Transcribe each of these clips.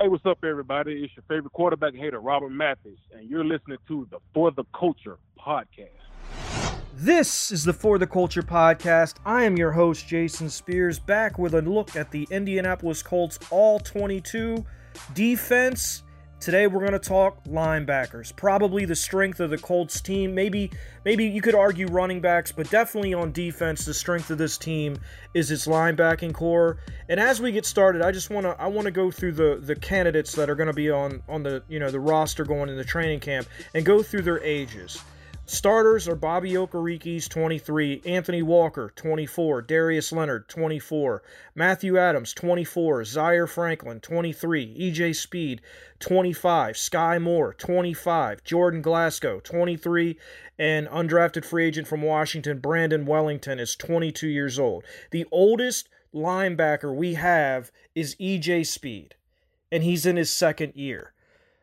Hey, what's up, everybody? It's your favorite quarterback hater, Robert Mathis, and you're listening to the For the Culture podcast. This is the For the Culture podcast. I am your host, Jason Spears, back with a look at the Indianapolis Colts All 22 defense Today we're going to talk linebackers. Probably the strength of the Colts team. Maybe maybe you could argue running backs, but definitely on defense the strength of this team is its linebacking corps. And as we get started, I just want to I want to go through the the candidates that are going to be on on the, you know, the roster going in the training camp and go through their ages. Starters are Bobby Okereke's 23, Anthony Walker 24, Darius Leonard 24, Matthew Adams 24, Zaire Franklin 23, EJ Speed 25, Skai Moore 25, Jordan Glasgow 23, and undrafted free agent from Washington Brandon Wellington is 22 years old. The oldest linebacker we have is EJ Speed, and he's in his second year.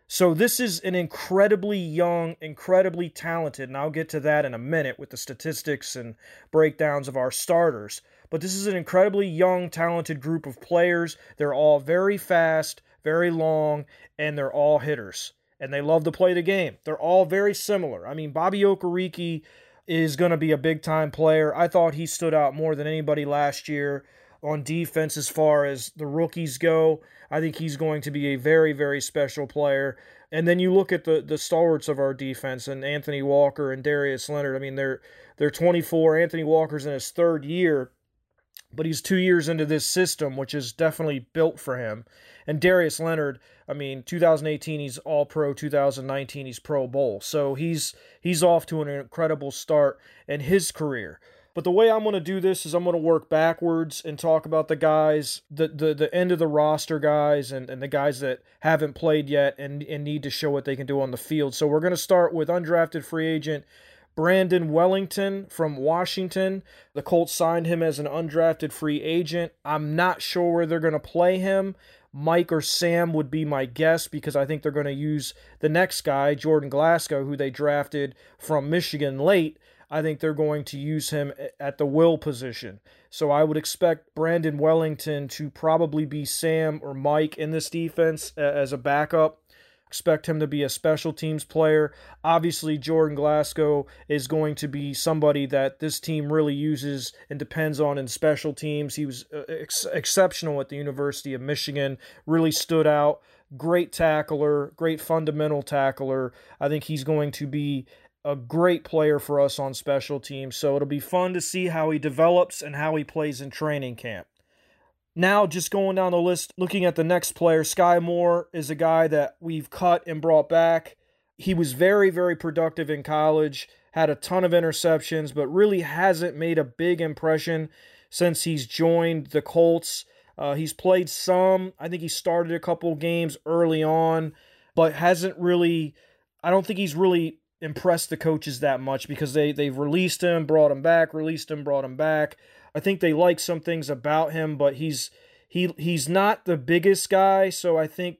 So this is an incredibly young, incredibly talented, and I'll get to that in a minute with the statistics and breakdowns of our starters. But this is an incredibly young, talented group of players. They're all very fast, very long, and they're all hitters. And they love to play the game. They're all very similar. I mean, Bobby Okereke is going to be a big time player. I thought he stood out more than anybody last year on defense as far as the rookies go. I think he's going to be a very, very special player. And then you look at the the stalwarts of our defense and Anthony Walker and Darius Leonard. I mean, they're they're 24. Anthony Walker's in his third year, but he's two years into this system, which is definitely built for him. And Darius Leonard, I mean, 2018 he's All Pro, 2019 he's Pro Bowl, so he's he's off to an incredible start in his career. But the way I'm going to do this is I'm going to work backwards and talk about the guys, the the, the end of the roster guys, and, and the guys that haven't played yet and, and need to show what they can do on the field. So we're going to start with undrafted free agent Brandon Wellington from Washington. The Colts signed him as an undrafted free agent. I'm not sure where they're going to play him. Mike or Sam would be my guess because I think they're going to use the next guy, Jordan Glasgow, who they drafted from Michigan late. I think they're going to use him at the will position. So I would expect Brandon Wellington to probably be Sam or Mike in this defense as a backup. Expect him to be a special teams player. Obviously, Jordan Glasgow is going to be somebody that this team really uses and depends on in special teams. He was uh, ex- exceptional at the University of Michigan, really stood out. Great tackler, great fundamental tackler. I think he's going to be a great player for us on special teams. So it'll be fun to see how he develops and how he plays in training camp. Now, just going down the list, looking at the next player, Skai Moore is a guy that we've cut and brought back. He was very, very productive in college, had a ton of interceptions, but really hasn't made a big impression since he's joined the Colts. Uh, he's played some. I think he started a couple games early on, but hasn't really. I don't think he's really impressed the coaches that much because they they've released him, brought him back, released him, brought him back. I think they like some things about him, but he's he he's not the biggest guy, so I think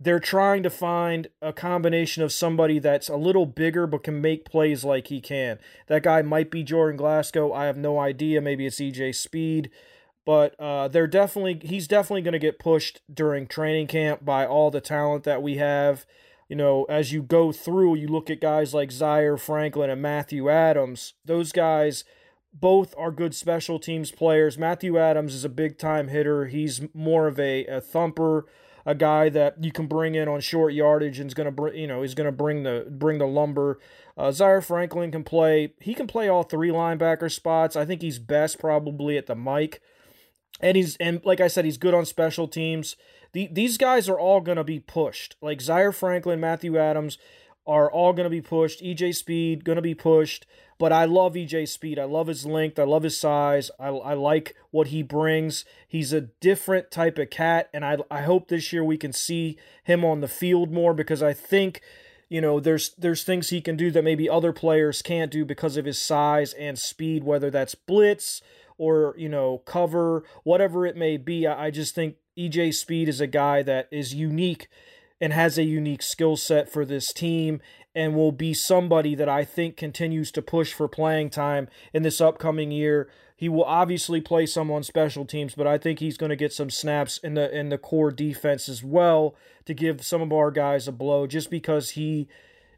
they're trying to find a combination of somebody that's a little bigger but can make plays like he can. That guy might be Jordan Glasgow. I have no idea. Maybe it's EJ Speed. But uh, they're definitely he's definitely going to get pushed during training camp by all the talent that we have you know, as you go through, you look at guys like Zaire Franklin and Matthew Adams. Those guys both are good special teams players. Matthew Adams is a big time hitter. He's more of a, a thumper, a guy that you can bring in on short yardage and is going to bring, you know, he's going to bring the bring the lumber. Uh, Zaire Franklin can play. He can play all three linebacker spots. I think he's best probably at the Mike. And he's and like I said, he's good on special teams the, these guys are all going to be pushed. Like Zaire Franklin, Matthew Adams are all going to be pushed. EJ Speed going to be pushed. But I love EJ Speed. I love his length. I love his size. I, I like what he brings. He's a different type of cat. And I, I hope this year we can see him on the field more because I think you know there's there's things he can do that maybe other players can't do because of his size and speed whether that's blitz or you know cover whatever it may be i, just think EJ Speed is a guy that is unique and has a unique skill set for this team. and will be somebody that I think continues to push for playing time in this upcoming year. He will obviously play some on special teams, but I think he's going to get some snaps in the in the core defense as well to give some of our guys a blow just because he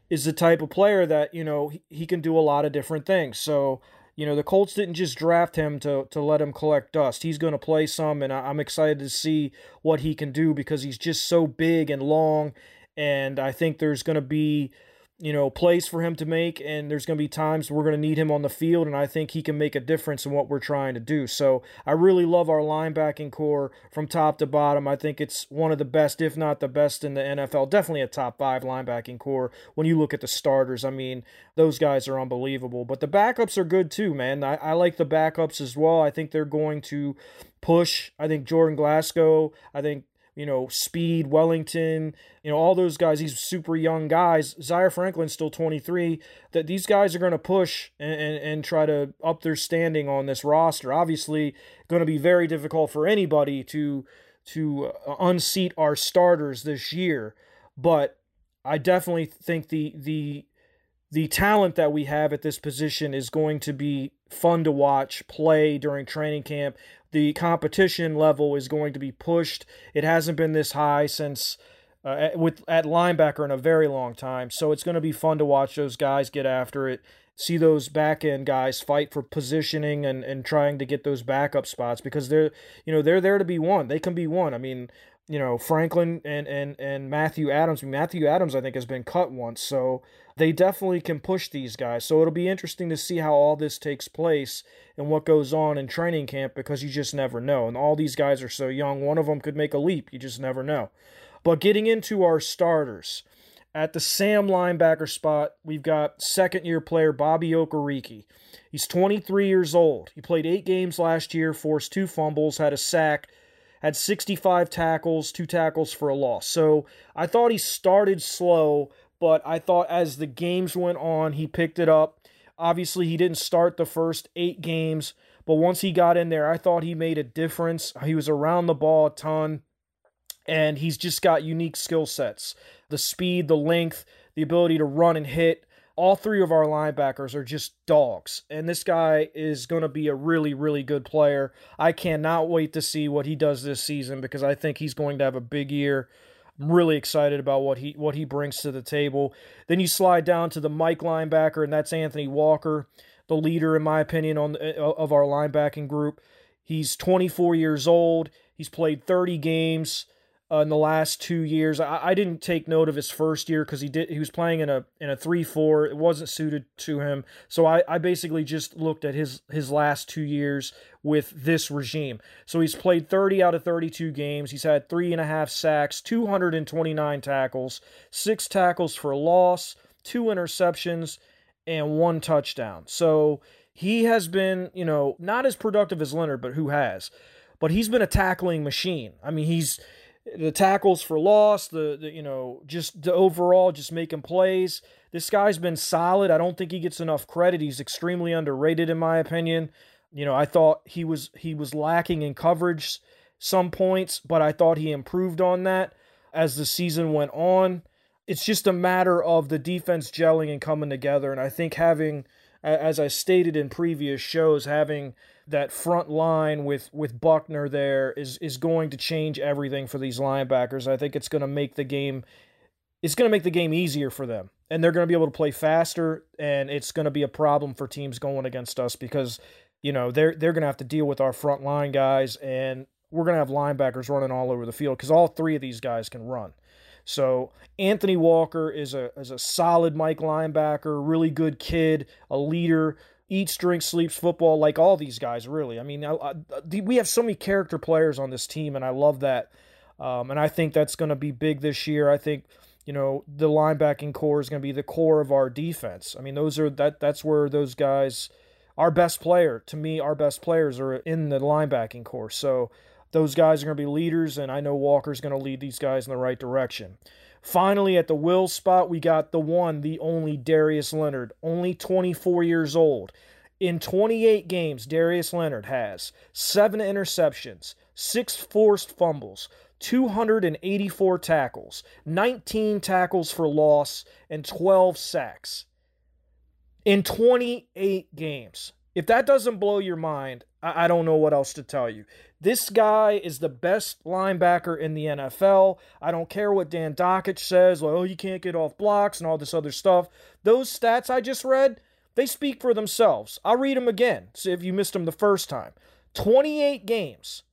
is the type of player that, you know, he, he can do a lot of different things. So, you know, the Colts didn't just draft him to, to let him collect dust. He's going to play some, and I'm excited to see what he can do because he's just so big and long. And I think there's going to be you know, plays for him to make, and there's going to be times we're going to need him on the field, and I think he can make a difference in what we're trying to do. So I really love our linebacking corps from top to bottom. I think it's one of the best, if not the best, in the NFL. Definitely a top five linebacking corps when you look at the starters. I mean, those guys are unbelievable, but the backups are good too, man. I, I like the backups as well. I think they're going to push. I think Jordan Glasgow, I think you know, Speed, Wellington, you know, all those guys, these super young guys. Zaire Franklin's still 23. That these guys are going to push and, and, and, try to up their standing on this roster. Obviously, going to be very difficult for anybody to to uh, unseat our starters this year, but I definitely think the the the talent that we have at this position is going to be fun to watch play during training camp. The competition level is going to be pushed. It hasn't been this high since uh, with at linebacker in a very long time. So it's going to be fun to watch those guys get after it. See those back end guys fight for positioning and, and trying to get those backup spots because they're you know they're there to be won. They can be won. I mean, you know Franklin and and and Matthew Adams. Matthew Adams I think has been cut once, so they definitely can push these guys. So it'll be interesting to see how all this takes place and what goes on in training camp because you just never know. And all these guys are so young. One of them could make a leap. You just never know. But getting into our starters. At the Sam linebacker spot, we've got second year player Bobby Okereke. He's 23 years old. He played eight games last year, forced two fumbles, had a sack, had 65 tackles, two tackles for a loss. So I thought he started slow, but I thought as the games went on, he picked it up. Obviously, he didn't start the first eight games, but once he got in there, I thought he made a difference. He was around the ball a ton, and he's just got unique skill sets the speed, the length, the ability to run and hit. All three of our linebackers are just dogs, and this guy is going to be a really, really good player. I cannot wait to see what he does this season because I think he's going to have a big year. I'm really excited about what he what he brings to the table. Then you slide down to the Mike linebacker, and that's Anthony Walker, the leader, in my opinion, on uh, of our linebacking group. He's 24 years old. He's played 30 games uh, in the last two years. I, I didn't take note of his first year because he did he was playing in a in a three four. It wasn't suited to him, so I, I basically just looked at his his last two years with this regime. So he's played 30 out of 32 games. He's had three and a half sacks, 229 tackles, six tackles for loss, two interceptions, and one touchdown. So he has been, you know, not as productive as Leonard, but who has? But he's been a tackling machine. I mean, he's the tackles for loss, the, the, you know, just the overall just making plays. This guy's been solid. I don't think he gets enough credit. He's extremely underrated in my opinion. You know, I thought he was he was lacking in coverage some points, but I thought he improved on that as the season went on. It's just a matter of the defense gelling and coming together and I think having as I stated in previous shows having that front line with with Buckner there is is going to change everything for these linebackers. I think it's going to make the game it's going to make the game easier for them. And they're going to be able to play faster and it's going to be a problem for teams going against us because you know, they're they're going to have to deal with our front line guys and we're going to have linebackers running all over the field cuz all three of these guys can run. So Anthony Walker is a is a solid Mike linebacker, really good kid, a leader, eats, drinks, sleeps football like all these guys, really. I mean, I, I, we have so many character players on this team, and I love that. Um, and I think that's going to be big this year. I think you know the linebacking corps is going to be the core of our defense. I mean, those are that that's where those guys, our best player to me, our best players are in the linebacking corps. So those guys are going to be leaders, and I know Walker's going to lead these guys in the right direction. Finally, at the will spot, we got the one, the only Darius Leonard, only 24 years old. In 28 games, Darius Leonard has seven interceptions, six forced fumbles, 284 tackles, 19 tackles for loss, and 12 sacks in 28 games. If that doesn't blow your mind, I, don't know what else to tell you. This guy is the best linebacker in the NFL. I don't care what Dan Dakich says, like, oh, you can't get off blocks and all this other stuff. Those stats I just read, they speak for themselves. I'll read them again, see if you missed them the first time. 28 games.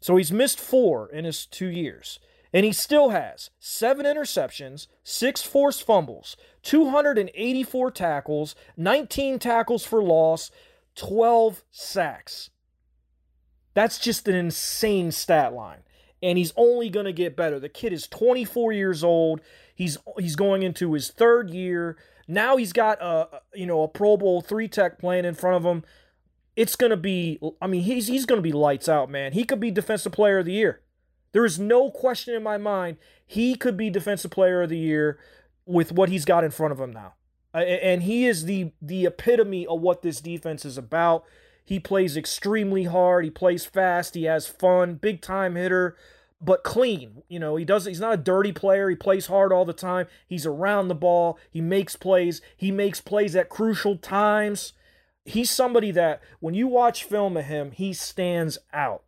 So he's missed four in his two years. And he still has seven interceptions, six forced fumbles, 284 tackles, 19 tackles for loss, 12 sacks. That's just an insane stat line. And he's only going to get better. The kid is 24 years old. He's he's going into his third year. Now he's got a you know a Pro Bowl three tech playing in front of him. It's going to be I mean he's he's going to be lights out, man. He could be defensive player of the year. There is no question in my mind he could be defensive player of the year with what he's got in front of him now Uh, and he is the the epitome of what this defense is about. He plays extremely hard. He plays fast. He has fun. Big time hitter, but clean. You know, he does. He's not a dirty player. He plays hard all the time. He's around the ball. He makes plays. He makes plays at crucial times. He's somebody that when you watch film of him, he stands out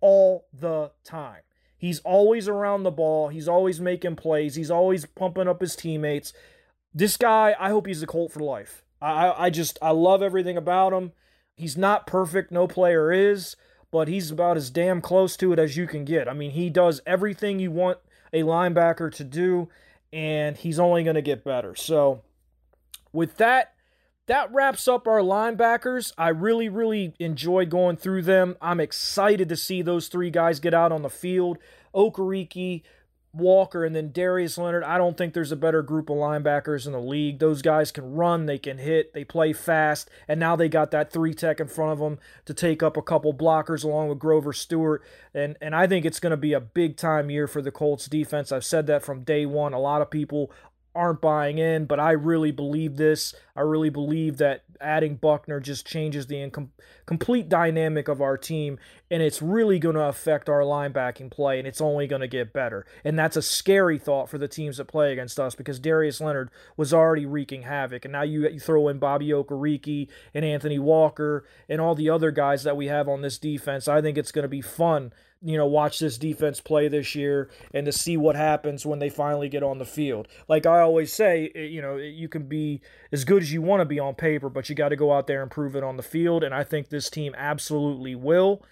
all the time. He's always around the ball. He's always making plays. He's always pumping up his teammates this guy, I hope he's a Colt for life. I, I just, I love everything about him. He's not perfect, no player is, but he's about as damn close to it as you can get. I mean, he does everything you want a linebacker to do, and he's only going to get better. So, with that, that wraps up our linebackers. I really, really enjoyed going through them. I'm excited to see those three guys get out on the field. Okereke, Walker and then Darius Leonard. I don't think there's a better group of linebackers in the league. Those guys can run, they can hit, they play fast, and now they got that three tech in front of them to take up a couple blockers along with Grover Stewart. And and I think it's going to be a big time year for the Colts defense. I've said that from day one. A lot of people aren't buying in, but I really believe this. I really believe that adding Buckner just changes the incom- complete dynamic of our team, and it's really going to affect our linebacking play, and it's only going to get better. And that's a scary thought for the teams that play against us because Darius Leonard was already wreaking havoc, and now you, you throw in Bobby Okereke and Anthony Walker and all the other guys that we have on this defense. I think it's going to be fun you know, watch this defense play this year and to see what happens when they finally get on the field. Like I always say, eh, you know, you can be as good as you want to be on paper, but you got to go out there and prove it on the field. And I think this team absolutely will.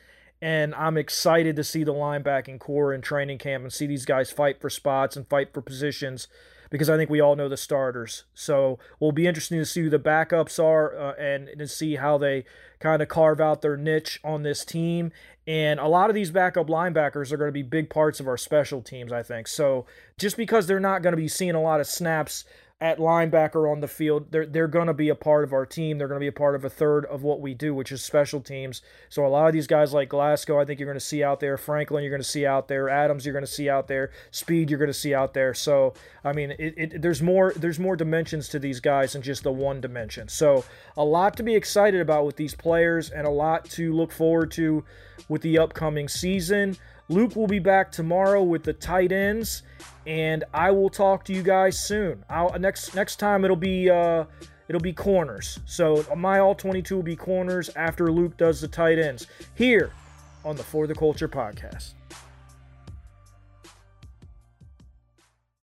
And I'm excited to see the linebacking corps in training camp and see these guys fight for spots and fight for positions because I think we all know the starters. So we'll be interesting to see who the backups are uh, and to see how they kind of carve out their niche on this team and a lot of these backup linebackers are going to be big parts of our special teams, I think. So just because they're not going to be seeing a lot of snaps at linebacker on the field. They're they're going to be a part of our team. They're going to be a part of a third of what we do, which is special teams. So a lot of these guys like Glasgow, I think you're going to see out there. Franklin, you're going to see out there. Adams, you're going to see out there. Speed, you're going to see out there. So I mean, it, it, there's more there's more dimensions to these guys than just the one dimension. So a lot to be excited about with these players, and a lot to look forward to with the upcoming season. Luke will be back tomorrow with the tight ends, and I will talk to you guys soon. I'll, next next time it'll be uh, it'll be corners. So my all 22 will be corners after Luke does the tight ends here on the For the Culture podcast.